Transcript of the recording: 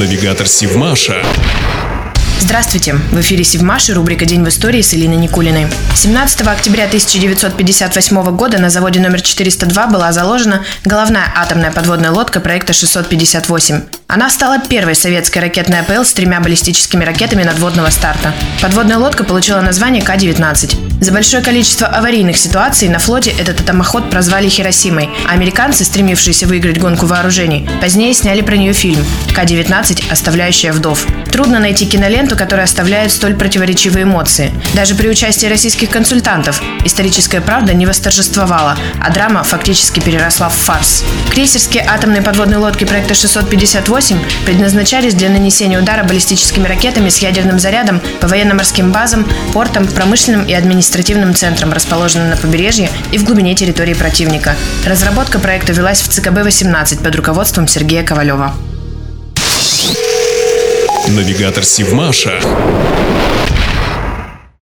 Навигатор Сивмаша. Здравствуйте! В эфире Севмаш и рубрика «День в истории» с Элиной Никулиной. 17 октября 1958 года на заводе номер 402 была заложена головная атомная подводная лодка проекта 658. Она стала первой советской ракетной АПЛ с тремя баллистическими ракетами надводного старта. Подводная лодка получила название К-19. За большое количество аварийных ситуаций на флоте этот атомоход прозвали Хиросимой, а американцы, стремившиеся выиграть гонку вооружений, позднее сняли про нее фильм «К-19. Оставляющая вдов». Трудно найти киноленту, которая оставляет столь противоречивые эмоции. Даже при участии российских консультантов историческая правда не восторжествовала, а драма фактически переросла в фарс. Крейсерские атомные подводные лодки проекта 658 предназначались для нанесения удара баллистическими ракетами с ядерным зарядом по военно-морским базам, портам, промышленным и административным административным центром, расположенным на побережье и в глубине территории противника. Разработка проекта велась в ЦКБ-18 под руководством Сергея Ковалева. Навигатор Сивмаша.